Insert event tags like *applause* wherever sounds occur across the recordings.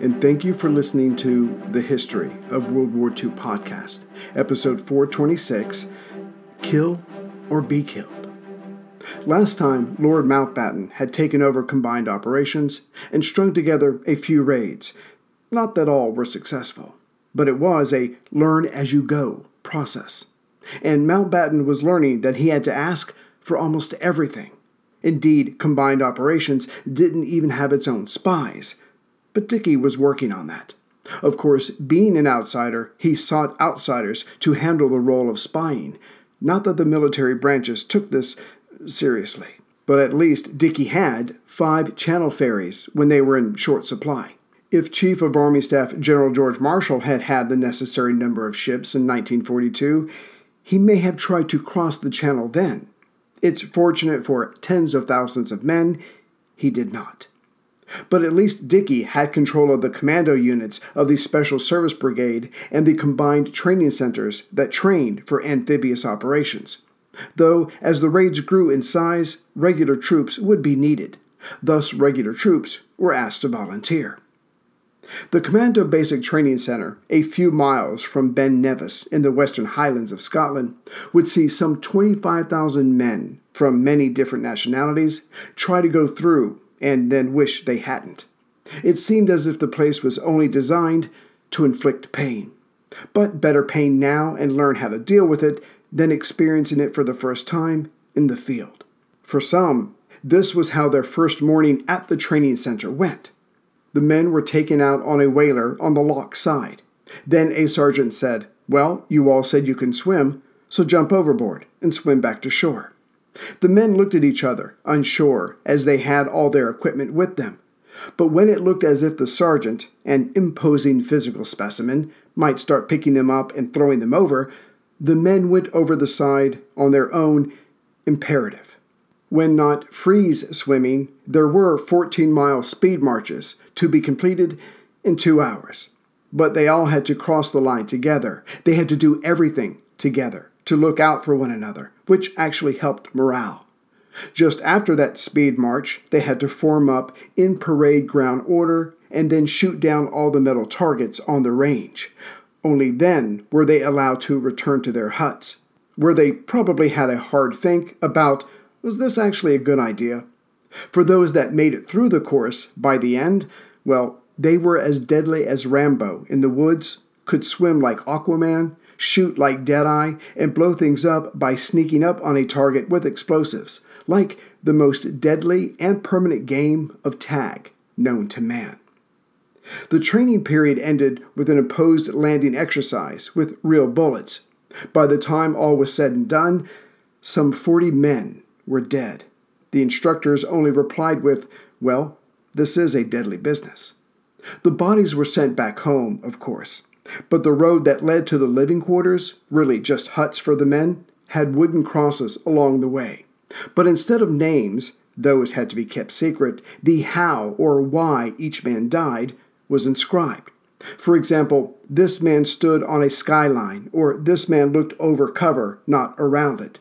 and thank you for listening to the History of World War II podcast, episode 426 Kill or Be Killed. Last time, Lord Mountbatten had taken over combined operations and strung together a few raids. Not that all were successful, but it was a learn as you go process. And Mountbatten was learning that he had to ask for almost everything. Indeed, combined operations didn't even have its own spies. But Dickey was working on that. Of course, being an outsider, he sought outsiders to handle the role of spying. Not that the military branches took this seriously, but at least Dickey had five channel ferries when they were in short supply. If Chief of Army Staff General George Marshall had had the necessary number of ships in 1942, he may have tried to cross the channel then. It's fortunate for tens of thousands of men, he did not. But at least Dickey had control of the commando units of the Special Service Brigade and the combined training centers that trained for amphibious operations. Though, as the raids grew in size, regular troops would be needed. Thus, regular troops were asked to volunteer. The Commando Basic Training Center, a few miles from Ben Nevis in the Western Highlands of Scotland, would see some 25,000 men from many different nationalities try to go through and then wish they hadn't. It seemed as if the place was only designed to inflict pain. But better pain now and learn how to deal with it than experiencing it for the first time in the field. For some, this was how their first morning at the training center went. The men were taken out on a whaler on the lock side. Then a sergeant said, Well, you all said you can swim, so jump overboard and swim back to shore. The men looked at each other, unsure, as they had all their equipment with them. But when it looked as if the sergeant, an imposing physical specimen, might start picking them up and throwing them over, the men went over the side on their own imperative. When not freeze swimming, there were 14 mile speed marches to be completed in two hours. But they all had to cross the line together. They had to do everything together to look out for one another, which actually helped morale. Just after that speed march, they had to form up in parade ground order and then shoot down all the metal targets on the range. Only then were they allowed to return to their huts, where they probably had a hard think about was this actually a good idea? For those that made it through the course by the end, well, they were as deadly as Rambo in the woods, could swim like Aquaman, shoot like Deadeye, and blow things up by sneaking up on a target with explosives, like the most deadly and permanent game of tag known to man. The training period ended with an imposed landing exercise with real bullets. By the time all was said and done, some 40 men were dead. The instructors only replied with, Well, this is a deadly business. The bodies were sent back home, of course, but the road that led to the living quarters, really just huts for the men, had wooden crosses along the way. But instead of names, those had to be kept secret, the how or why each man died was inscribed. For example, this man stood on a skyline, or this man looked over cover, not around it.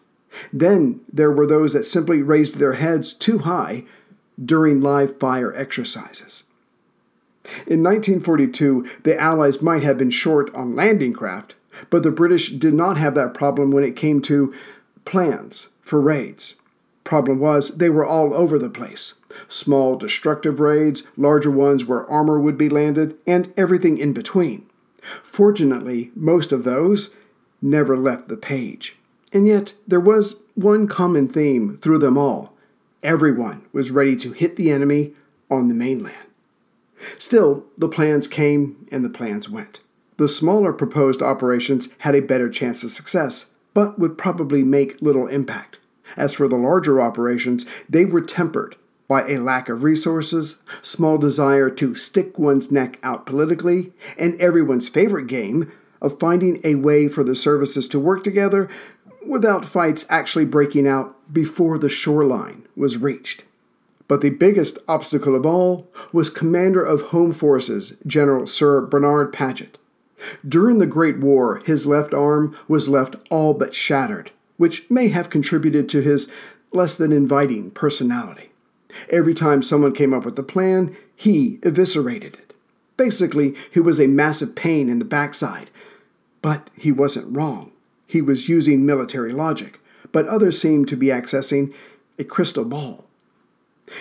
Then there were those that simply raised their heads too high during live fire exercises. In 1942, the Allies might have been short on landing craft, but the British did not have that problem when it came to plans for raids. Problem was, they were all over the place. Small destructive raids, larger ones where armor would be landed, and everything in between. Fortunately, most of those never left the page. And yet, there was one common theme through them all. Everyone was ready to hit the enemy on the mainland. Still, the plans came and the plans went. The smaller proposed operations had a better chance of success, but would probably make little impact. As for the larger operations, they were tempered by a lack of resources, small desire to stick one's neck out politically, and everyone's favorite game of finding a way for the services to work together without fights actually breaking out before the shoreline was reached. But the biggest obstacle of all was Commander of Home Forces General Sir Bernard Paget. During the Great War, his left arm was left all but shattered, which may have contributed to his less than inviting personality. Every time someone came up with a plan, he eviscerated it. Basically, he was a massive pain in the backside. But he wasn't wrong. He was using military logic, but others seemed to be accessing a crystal ball.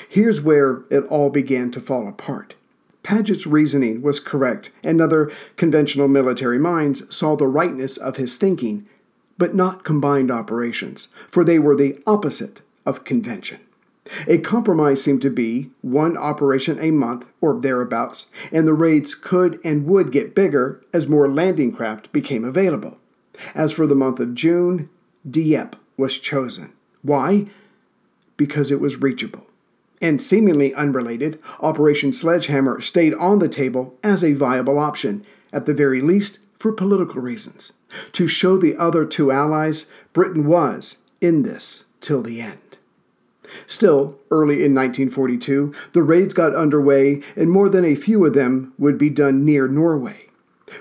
Here's where it all began to fall apart. Paget's reasoning was correct, and other conventional military minds saw the rightness of his thinking, but not combined operations, for they were the opposite of convention. A compromise seemed to be one operation a month or thereabouts, and the raids could and would get bigger as more landing craft became available. As for the month of June, Dieppe was chosen. Why? Because it was reachable. And seemingly unrelated, Operation Sledgehammer stayed on the table as a viable option, at the very least for political reasons, to show the other two allies Britain was in this till the end. Still, early in 1942, the raids got underway, and more than a few of them would be done near Norway.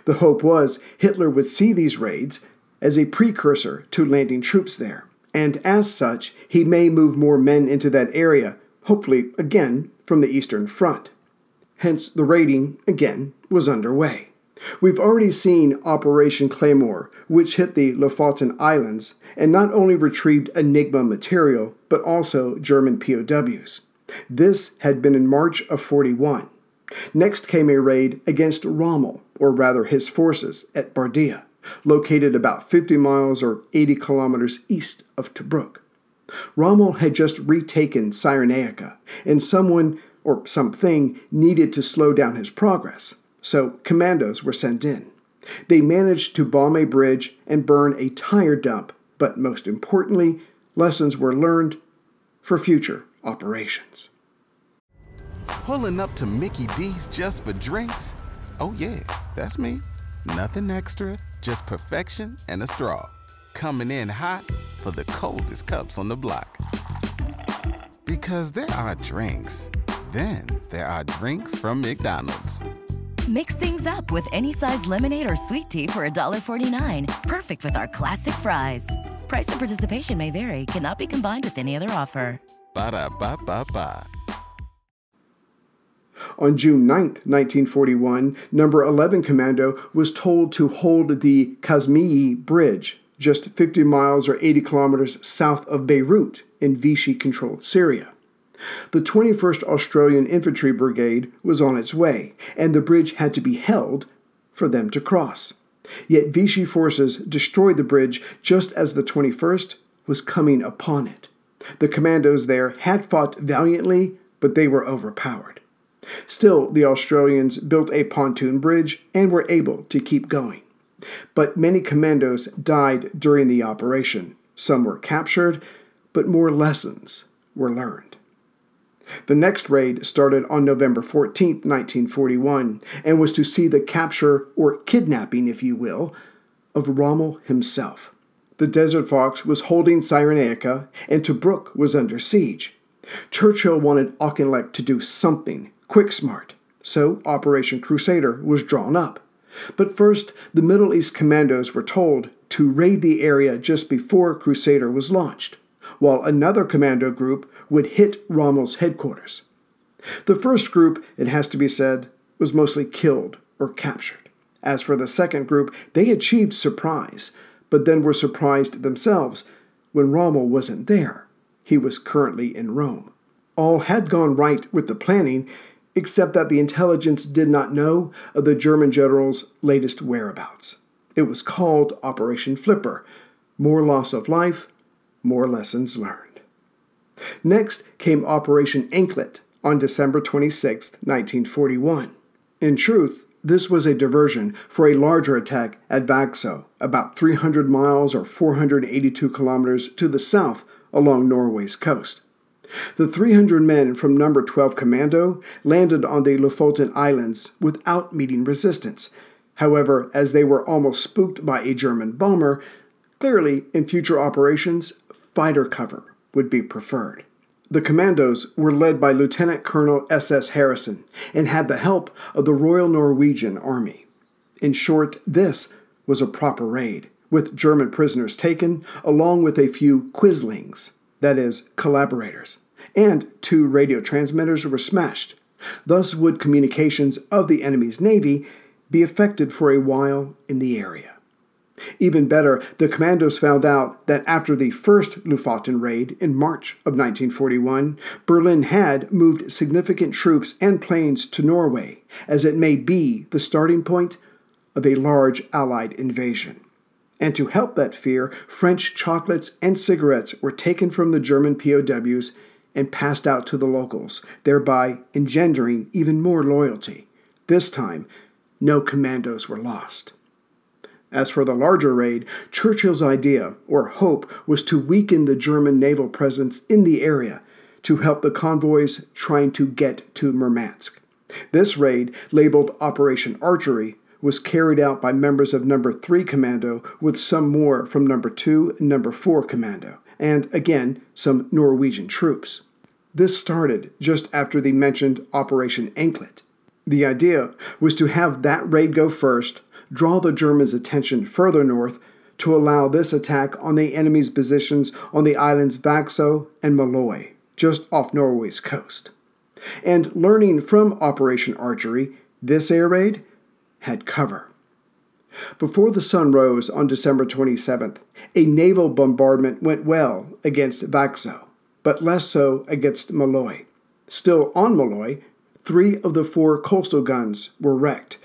The hope was Hitler would see these raids as a precursor to landing troops there, and as such, he may move more men into that area, hopefully again from the Eastern Front. Hence, the raiding, again, was underway. We've already seen Operation Claymore, which hit the Lofoten Islands and not only retrieved Enigma material, but also German POWs. This had been in March of 41. Next came a raid against Rommel, or rather his forces, at Bardia, located about 50 miles or 80 kilometers east of Tobruk. Rommel had just retaken Cyrenaica, and someone or something needed to slow down his progress so commandos were sent in. They managed to bomb a bridge and burn a tire dump, but most importantly, lessons were learned for future operations. Pulling up to Mickey D's just for drinks? Oh, yeah, that's me. Nothing extra, just perfection and a straw. Coming in hot for the coldest cups on the block. Because there are drinks, then there are drinks from McDonald's. Mix things up with any size lemonade or sweet tea for $1.49. Perfect with our classic fries. Price and participation may vary, cannot be combined with any other offer. Ba da ba ba ba. On June 9, 1941, Number 11 Commando was told to hold the Kazmiyi Bridge, just 50 miles or 80 kilometers south of Beirut in Vichy controlled Syria. The 21st Australian Infantry Brigade was on its way, and the bridge had to be held for them to cross. Yet Vichy forces destroyed the bridge just as the 21st was coming upon it. The commandos there had fought valiantly, but they were overpowered. Still, the Australians built a pontoon bridge and were able to keep going. But many commandos died during the operation. Some were captured, but more lessons were learned. The next raid started on November 14, 1941, and was to see the capture, or kidnapping, if you will, of Rommel himself. The Desert Fox was holding Cyrenaica, and Tobruk was under siege. Churchill wanted Auchinleck to do something, quick smart, so Operation Crusader was drawn up. But first, the Middle East commandos were told to raid the area just before Crusader was launched while another commando group would hit Rommel's headquarters. The first group, it has to be said, was mostly killed or captured. As for the second group, they achieved surprise, but then were surprised themselves when Rommel wasn't there. He was currently in Rome. All had gone right with the planning, except that the intelligence did not know of the German general's latest whereabouts. It was called Operation Flipper more loss of life, more lessons learned. Next came Operation Anklet on December 26, 1941. In truth, this was a diversion for a larger attack at Vagsø, about 300 miles or 482 kilometers to the south along Norway's coast. The 300 men from Number 12 Commando landed on the Lofoten Islands without meeting resistance. However, as they were almost spooked by a German bomber, Clearly, in future operations, fighter cover would be preferred. The commandos were led by Lieutenant Colonel S.S. Harrison and had the help of the Royal Norwegian Army. In short, this was a proper raid, with German prisoners taken, along with a few quislings, that is, collaborators, and two radio transmitters were smashed. Thus would communications of the enemy's navy be affected for a while in the area. Even better, the commandos found out that after the first Lofoten raid in March of 1941, Berlin had moved significant troops and planes to Norway, as it may be the starting point of a large Allied invasion. And to help that fear, French chocolates and cigarettes were taken from the German POWs and passed out to the locals, thereby engendering even more loyalty. This time, no commandos were lost. As for the larger raid, Churchill's idea, or hope, was to weaken the German naval presence in the area to help the convoys trying to get to Murmansk. This raid, labeled Operation Archery, was carried out by members of Number 3 Commando with some more from Number 2 and Number 4 Commando, and again, some Norwegian troops. This started just after the mentioned Operation Anklet. The idea was to have that raid go first, draw the Germans' attention further north to allow this attack on the enemy's positions on the islands Vagsø and Moløy, just off Norway's coast. And learning from Operation Archery, this air raid had cover. Before the sun rose on December 27th, a naval bombardment went well against Vagsø, but less so against Moløy. Still on Moløy, three of the four coastal guns were wrecked,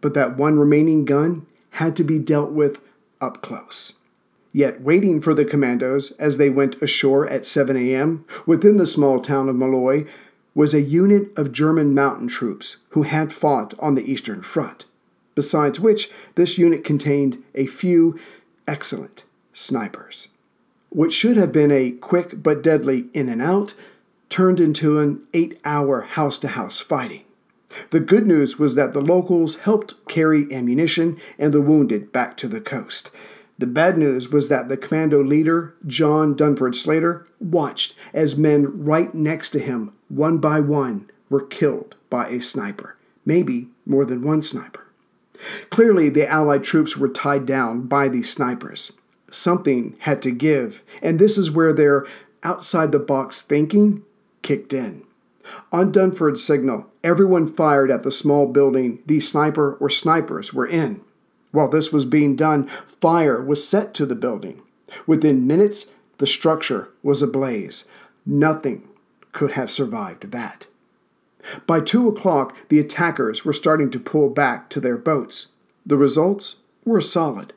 but that one remaining gun had to be dealt with up close. Yet, waiting for the commandos as they went ashore at 7 a.m. within the small town of Moløy was a unit of German mountain troops who had fought on the Eastern Front. Besides which, this unit contained a few excellent snipers. What should have been a quick but deadly in and out turned into an eight hour house to house fighting. The good news was that the locals helped carry ammunition and the wounded back to the coast. The bad news was that the commando leader, John Durnford Slater, watched as men right next to him, one by one, were killed by a sniper, maybe more than one sniper. Clearly, the Allied troops were tied down by these snipers. Something had to give, and this is where their outside the box thinking kicked in. On Durnford's signal, everyone fired at the small building the sniper or snipers were in. While this was being done, fire was set to the building. Within minutes, the structure was ablaze. Nothing could have survived that. By two o'clock, the attackers were starting to pull back to their boats. The results were solid.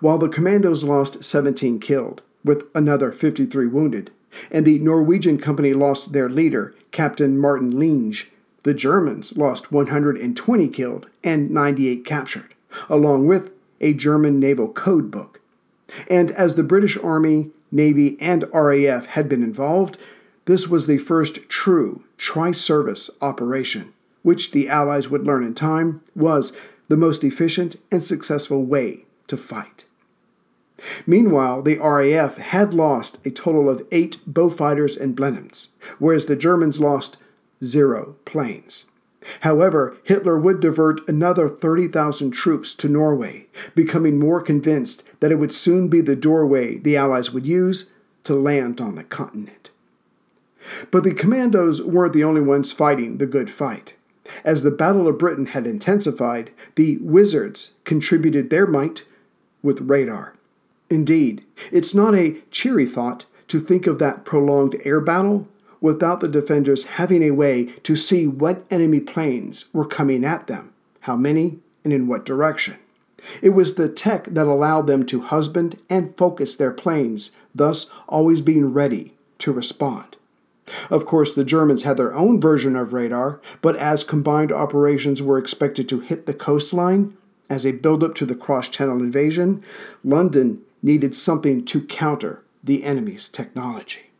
While the commandos lost 17 killed, with another 53 wounded, and the Norwegian company lost their leader, Captain Martin Linge. The Germans lost 120 killed and 98 captured, along with a German naval code book. And as the British Army, Navy, and RAF had been involved, this was the first true tri service operation, which the Allies would learn in time was the most efficient and successful way to fight. Meanwhile, the RAF had lost a total of eight Beaufighters and Blenheims, whereas the Germans lost zero planes. However, Hitler would divert another 30,000 troops to Norway, becoming more convinced that it would soon be the doorway the Allies would use to land on the continent. But the commandos weren't the only ones fighting the good fight. As the Battle of Britain had intensified, the Wizards contributed their might with radar. Indeed, it's not a cheery thought to think of that prolonged air battle without the defenders having a way to see what enemy planes were coming at them, how many, and in what direction. It was the tech that allowed them to husband and focus their planes, thus always being ready to respond. Of course, the Germans had their own version of radar, but as combined operations were expected to hit the coastline, as a build-up to the cross-channel invasion, London needed something to counter the enemy's technology.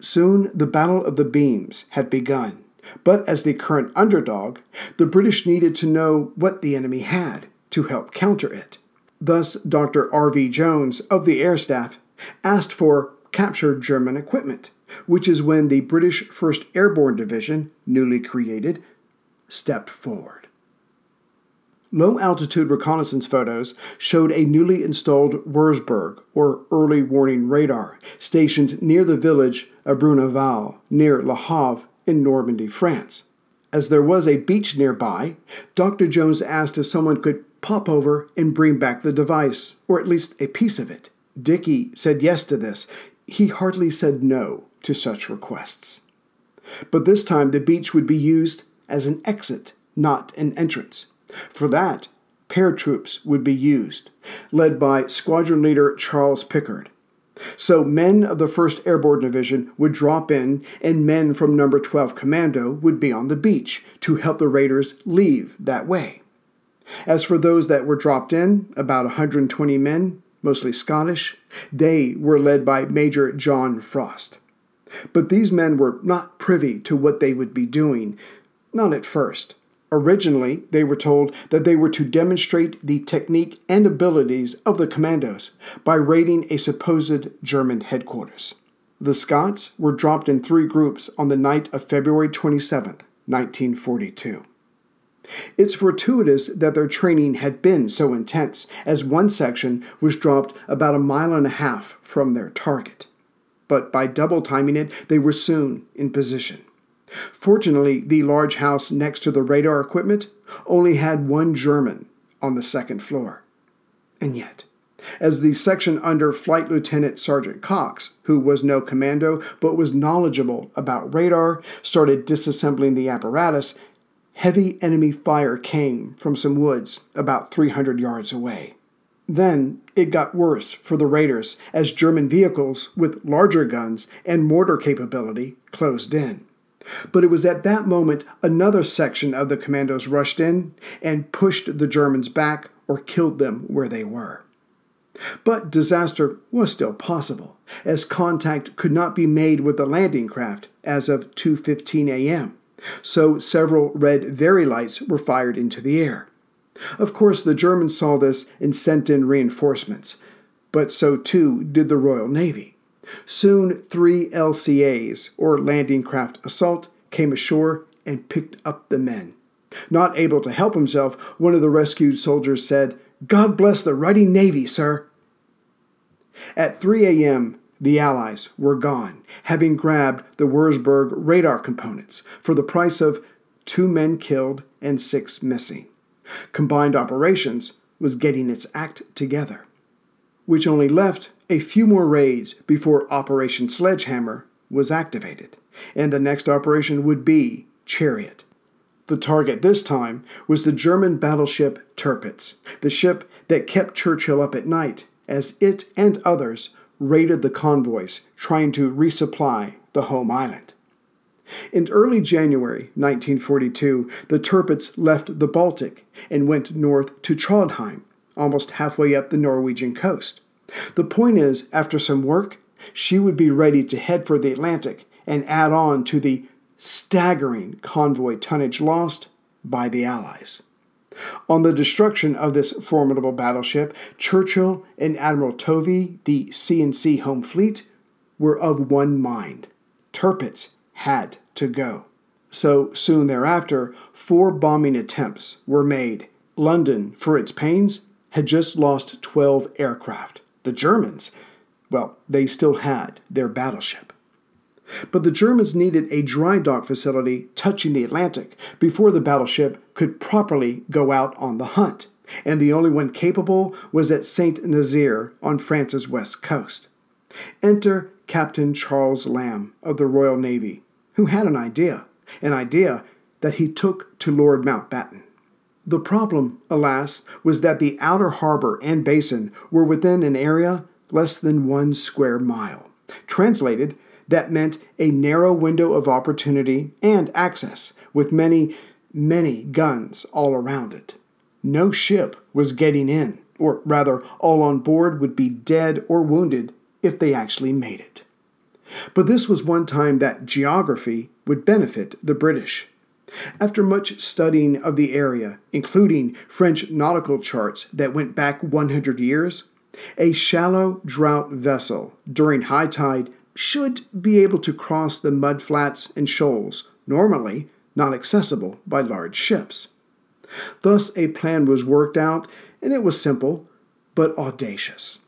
Soon the Battle of the Beams had begun, but as the current underdog, the British needed to know what the enemy had to help counter it. Thus, Dr. R.V. Jones of the Air Staff asked for captured German equipment, which is when the British 1st Airborne Division, newly created, stepped forward. Low altitude reconnaissance photos showed a newly installed Wurzburg, or early warning radar, stationed near the village of Bruneval, near Le Havre in Normandy, France. As there was a beach nearby, Dr. Jones asked if someone could pop over and bring back the device, or at least a piece of it. Dickey said yes to this. He hardly said no to such requests. But this time the beach would be used as an exit, not an entrance. For that, paratroops would be used, led by Squadron Leader Charles Pickard. So men of the 1st Airborne Division would drop in, and men from Number 12 Commando would be on the beach to help the raiders leave that way. As for those that were dropped in, about 120 men, mostly Scottish, they were led by Major John Frost. But these men were not privy to what they would be doing, not at first. Originally, they were told that they were to demonstrate the technique and abilities of the commandos by raiding a supposed German headquarters. The Scots were dropped in three groups on the night of February 27, 1942. It's fortuitous that their training had been so intense, as one section was dropped about a mile and a half from their target. But by double timing it, they were soon in position. Fortunately, the large house next to the radar equipment only had one German on the second floor. And yet, as the section under Flight Lieutenant Sergeant Cox, who was no commando but was knowledgeable about radar, started disassembling the apparatus, heavy enemy fire came from some woods about 300 yards away. Then it got worse for the raiders as German vehicles with larger guns and mortar capability closed in. But it was at that moment another section of the commandos rushed in and pushed the Germans back or killed them where they were. But disaster was still possible, as contact could not be made with the landing craft as of 2:15 a.m. So several red Very lights were fired into the air. Of course, the Germans saw this and sent in reinforcements, but so too did the Royal Navy. Soon, three LCAs, or landing craft assault, came ashore and picked up the men. Not able to help himself, one of the rescued soldiers said, God bless the ruddy Navy, sir. At 3 a.m., the Allies were gone, having grabbed the Wurzburg radar components for the price of two men killed and six missing. Combined Operations was getting its act together, which only left a few more raids before Operation Sledgehammer was activated, and the next operation would be Chariot. The target this time was the German battleship Tirpitz, the ship that kept Churchill up at night as it and others raided the convoys trying to resupply the home island. In early January 1942, the Tirpitz left the Baltic and went north to Trondheim, almost halfway up the Norwegian coast. The point is, after some work, she would be ready to head for the Atlantic and add on to the staggering convoy tonnage lost by the Allies. On the destruction of this formidable battleship, Churchill and Admiral Tovey, the C-in-C Home Fleet, were of one mind. Tirpitz had to go. So soon thereafter, four bombing attempts were made. London, for its pains, had just lost 12 aircraft. The Germans, well, they still had their battleship. But the Germans needed a dry dock facility touching the Atlantic before the battleship could properly go out on the hunt, and the only one capable was at Saint Nazaire on France's west coast. Enter Captain Charles Lambe of the Royal Navy, who had an idea, an idea that he took to Lord Mountbatten. The problem, alas, was that the outer harbor and basin were within an area less than one square mile. Translated, that meant a narrow window of opportunity and access, with many, many guns all around it. No ship was getting in, or rather, all on board would be dead or wounded if they actually made it. But this was one time that geography would benefit the British. After much studying of the area, including French nautical charts that went back 100 years, a shallow draught vessel during high tide should be able to cross the mud flats and shoals, normally not accessible by large ships. Thus, a plan was worked out, and it was simple but audacious.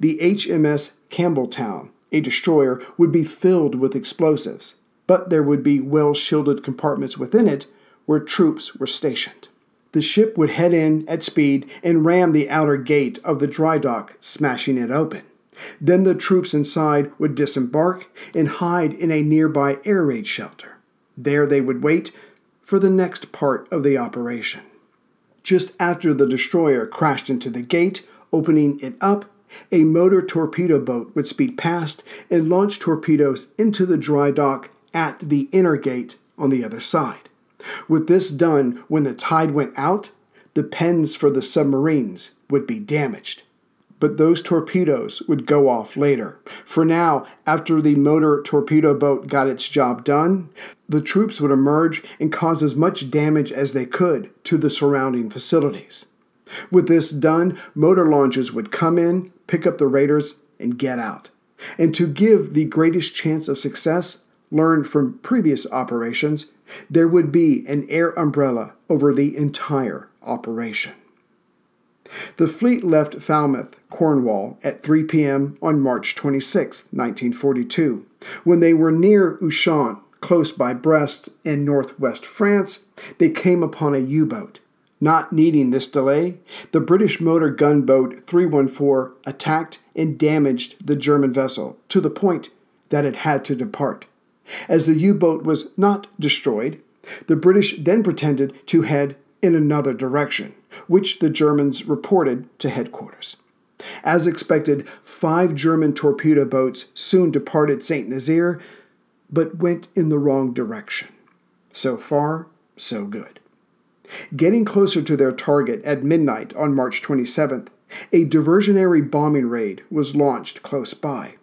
The HMS Campbeltown, a destroyer, would be filled with explosives, but there would be well shielded compartments within it where troops were stationed. The ship would head in at speed and ram the outer gate of the dry dock, smashing it open. Then the troops inside would disembark and hide in a nearby air raid shelter. There they would wait for the next part of the operation. Just after the destroyer crashed into the gate, opening it up, a motor torpedo boat would speed past and launch torpedoes into the dry dock at the inner gate on the other side. With this done, when the tide went out, the pens for the submarines would be damaged. But those torpedoes would go off later. For now, after the motor torpedo boat got its job done, the troops would emerge and cause as much damage as they could to the surrounding facilities. With this done, motor launches would come in, pick up the raiders, and get out. And to give the greatest chance of success, learned from previous operations, there would be an air umbrella over the entire operation. The fleet left Falmouth, Cornwall, at 3 p.m. on March 26, 1942. When they were near Ushant, close by Brest in northwest France, they came upon a U boat. Not needing this delay, the British motor gunboat 314 attacked and damaged the German vessel to the point that it had to depart. As the U boat was not destroyed, the British then pretended to head in another direction, which the Germans reported to headquarters. As expected, five German torpedo boats soon departed St. Nazaire, but went in the wrong direction. So far, so good. Getting closer to their target at midnight on March 27th, a diversionary bombing raid was launched close by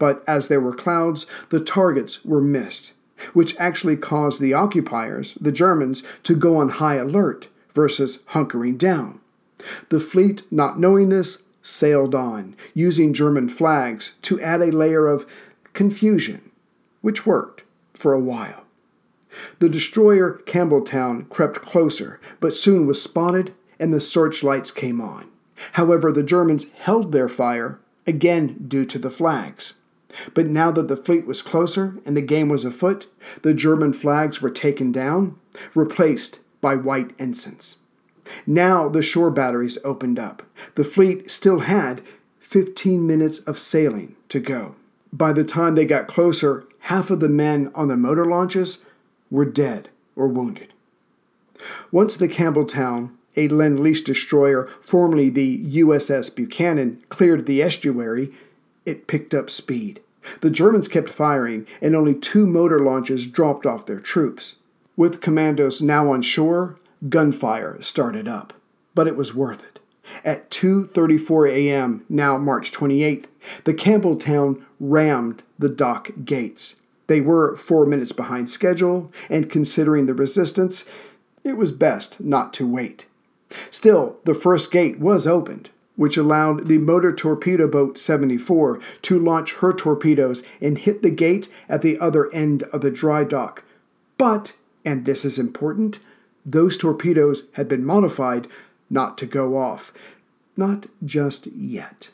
but as there were clouds, the targets were missed, which actually caused the occupiers, the Germans, to go on high alert versus hunkering down. The fleet, not knowing this, sailed on, using German flags to add a layer of confusion, which worked for a while. The destroyer Campbeltown crept closer, but soon was spotted and the searchlights came on. However, the Germans held their fire, again due to the flags. But now that the fleet was closer and the game was afoot, the German flags were taken down, replaced by white ensigns. Now the shore batteries opened up. The fleet still had 15 minutes of sailing to go. By the time they got closer, half of the men on the motor launches were dead or wounded. Once the Campbeltown, a Lend Lease destroyer, formerly the USS Buchanan, cleared the estuary, it picked up speed. The Germans kept firing, and only two motor launches dropped off their troops. With commandos now on shore, gunfire started up, but it was worth it. At 2:34 a.m., now March 28th, the Campbeltown rammed the dock gates. They were 4 minutes behind schedule, and considering the resistance, it was best not to wait. Still, the first gate was opened, which allowed the motor torpedo boat 74 to launch her torpedoes and hit the gate at the other end of the dry dock. But, and this is important, those torpedoes had been modified not to go off. Not just yet.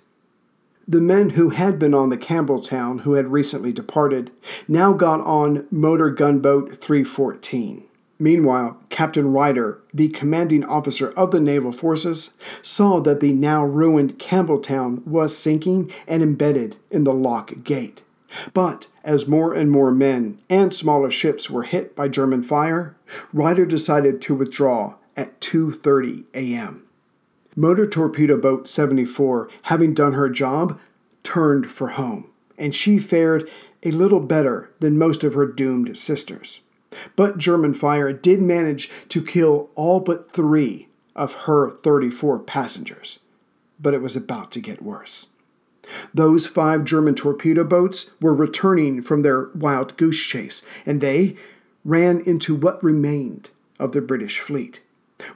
The men who had been on the Campbeltown, who had recently departed, now got on motor gunboat 314. Meanwhile, Captain Ryder, the commanding officer of the naval forces, saw that the now ruined Campbeltown was sinking and embedded in the lock gate. But as more and more men and smaller ships were hit by German fire, Ryder decided to withdraw at 2:30 a.m. Motor torpedo boat 74, having done her job, turned for home, and she fared a little better than most of her doomed sisters. But German fire did manage to kill all but three of her 34 passengers. But it was about to get worse. Those five German torpedo boats were returning from their wild goose chase, and they ran into what remained of the British fleet.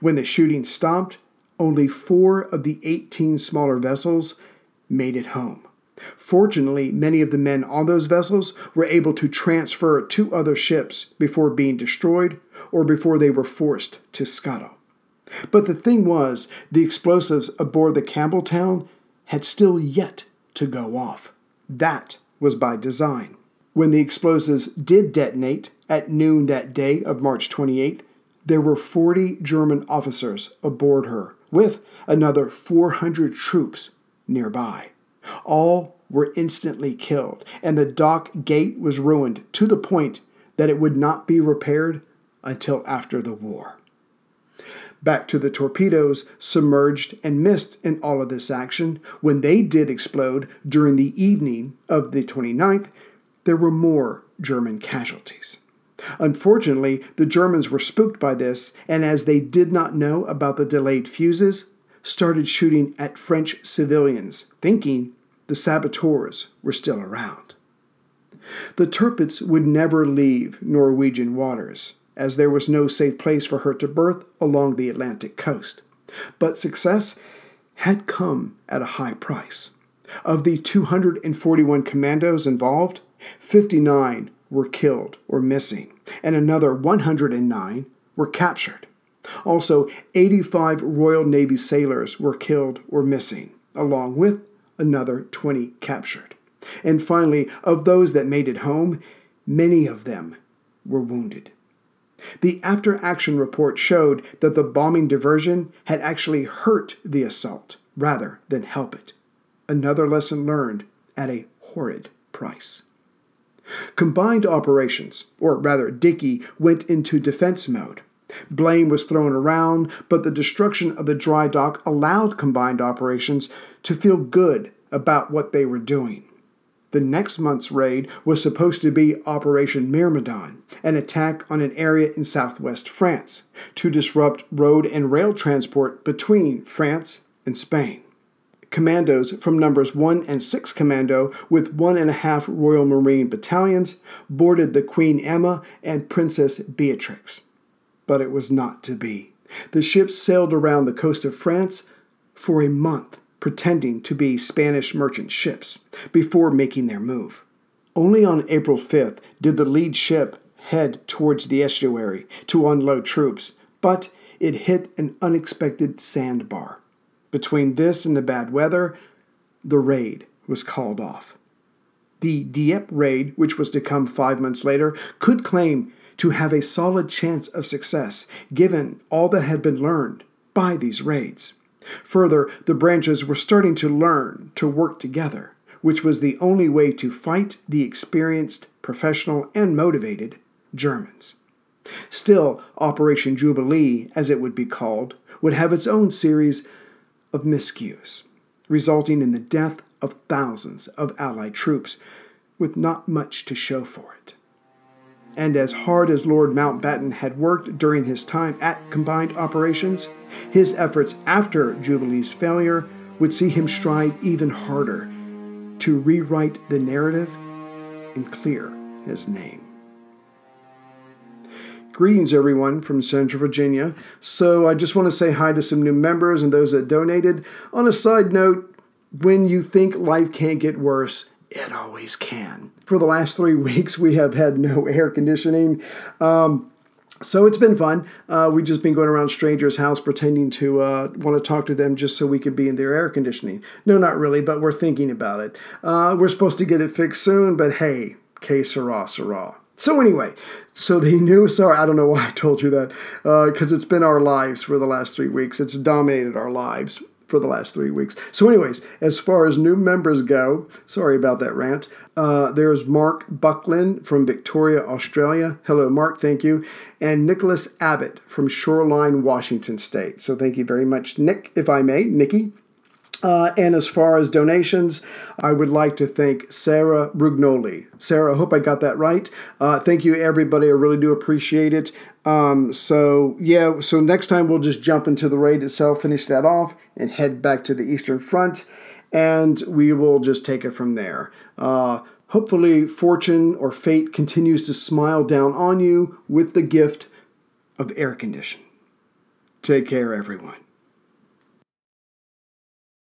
When the shooting stopped, only four of the 18 smaller vessels made it home. Fortunately, many of the men on those vessels were able to transfer to other ships before being destroyed or before they were forced to scuttle. But the thing was, the explosives aboard the Campbeltown had still yet to go off. That was by design. When the explosives did detonate at noon that day of March 28th, there were 40 German officers aboard her, with another 400 troops nearby. All were instantly killed, and the dock gate was ruined to the point that it would not be repaired until after the war. Back to the torpedoes, submerged and missed in all of this action, when they did explode during the evening of the 29th, there were more German casualties. Unfortunately, the Germans were spooked by this, and as they did not know about the delayed fuses, started shooting at French civilians, thinking the saboteurs were still around. The Tirpitz would never leave Norwegian waters as there was no safe place for her to berth along the Atlantic coast. But success had come at a high price. Of the 241 commandos involved, 59 were killed or missing, and another 109 were captured. Also, 85 Royal Navy sailors were killed or missing, along with another 20 captured. And finally, of those that made it home, many of them were wounded. The after action report showed that the bombing diversion had actually hurt the assault rather than help it. Another lesson learned at a horrid price. Combined operations, or rather, Dickey, went into defense mode. Blame was thrown around, but the destruction of the dry dock allowed combined operations to feel good about what they were doing. The next month's raid was supposed to be Operation Myrmidon, an attack on an area in southwest France to disrupt road and rail transport between France and Spain. Commandos from numbers 1 and 6 Commando, with one and a half Royal Marine battalions, boarded the Queen Emma and Princess Beatrix. But it was not to be. The ships sailed around the coast of France for a month pretending to be Spanish merchant ships before making their move. Only on April 5th did the lead ship head towards the estuary to unload troops, but it hit an unexpected sandbar. Between this and the bad weather, the raid was called off. The Dieppe raid, which was to come five months later, could claim to have a solid chance of success given all that had been learned by these raids. Further, the branches were starting to learn to work together, which was the only way to fight the experienced, professional, and motivated Germans. Still, Operation Jubilee, as it would be called, would have its own series of miscues, resulting in the death of thousands of Allied troops, with not much to show for it and as hard as Lord Mountbatten had worked during his time at combined operations, his efforts after Jubilee's failure would see him strive even harder to rewrite the narrative and clear his name. Greetings, everyone, from Central Virginia. So, I just want to say hi to some new members and those that donated. On a side note, when you think life can't get worse, it always can. For the last three *laughs* weeks, we have had no *laughs* air conditioning. Um, so it's been fun. Uh, we've just been going around strangers' house pretending to uh, want to talk to them just so we could be in their air conditioning. No, not really, but we're thinking about it. Uh, we're supposed to get it fixed soon, but hey, que sera, sera. So anyway, so the *laughs* new sorry, I don't know why I told you that, because uh, it's been our lives for the last three weeks. It's dominated our lives for the last three weeks. So, anyways, as far as new members go, sorry about that rant. Uh, there's Mark Buckland from Victoria, Australia. Hello, Mark. Thank you. And Nicholas Abbott from Shoreline, Washington State. So, thank you very much, Nick, if I may, Nikki. Uh, and as far as donations, I would like to thank Sarah Brugnoli. Sarah, I hope I got that right. Uh, thank you, everybody. I really do appreciate it. Um, so, yeah, so next time we'll just jump into the raid itself, finish that off, and head back to the Eastern Front, and we will just take it from there. Uh, Hopefully, fortune or fate continues to smile down on you with the gift of air conditioning. Take care, everyone.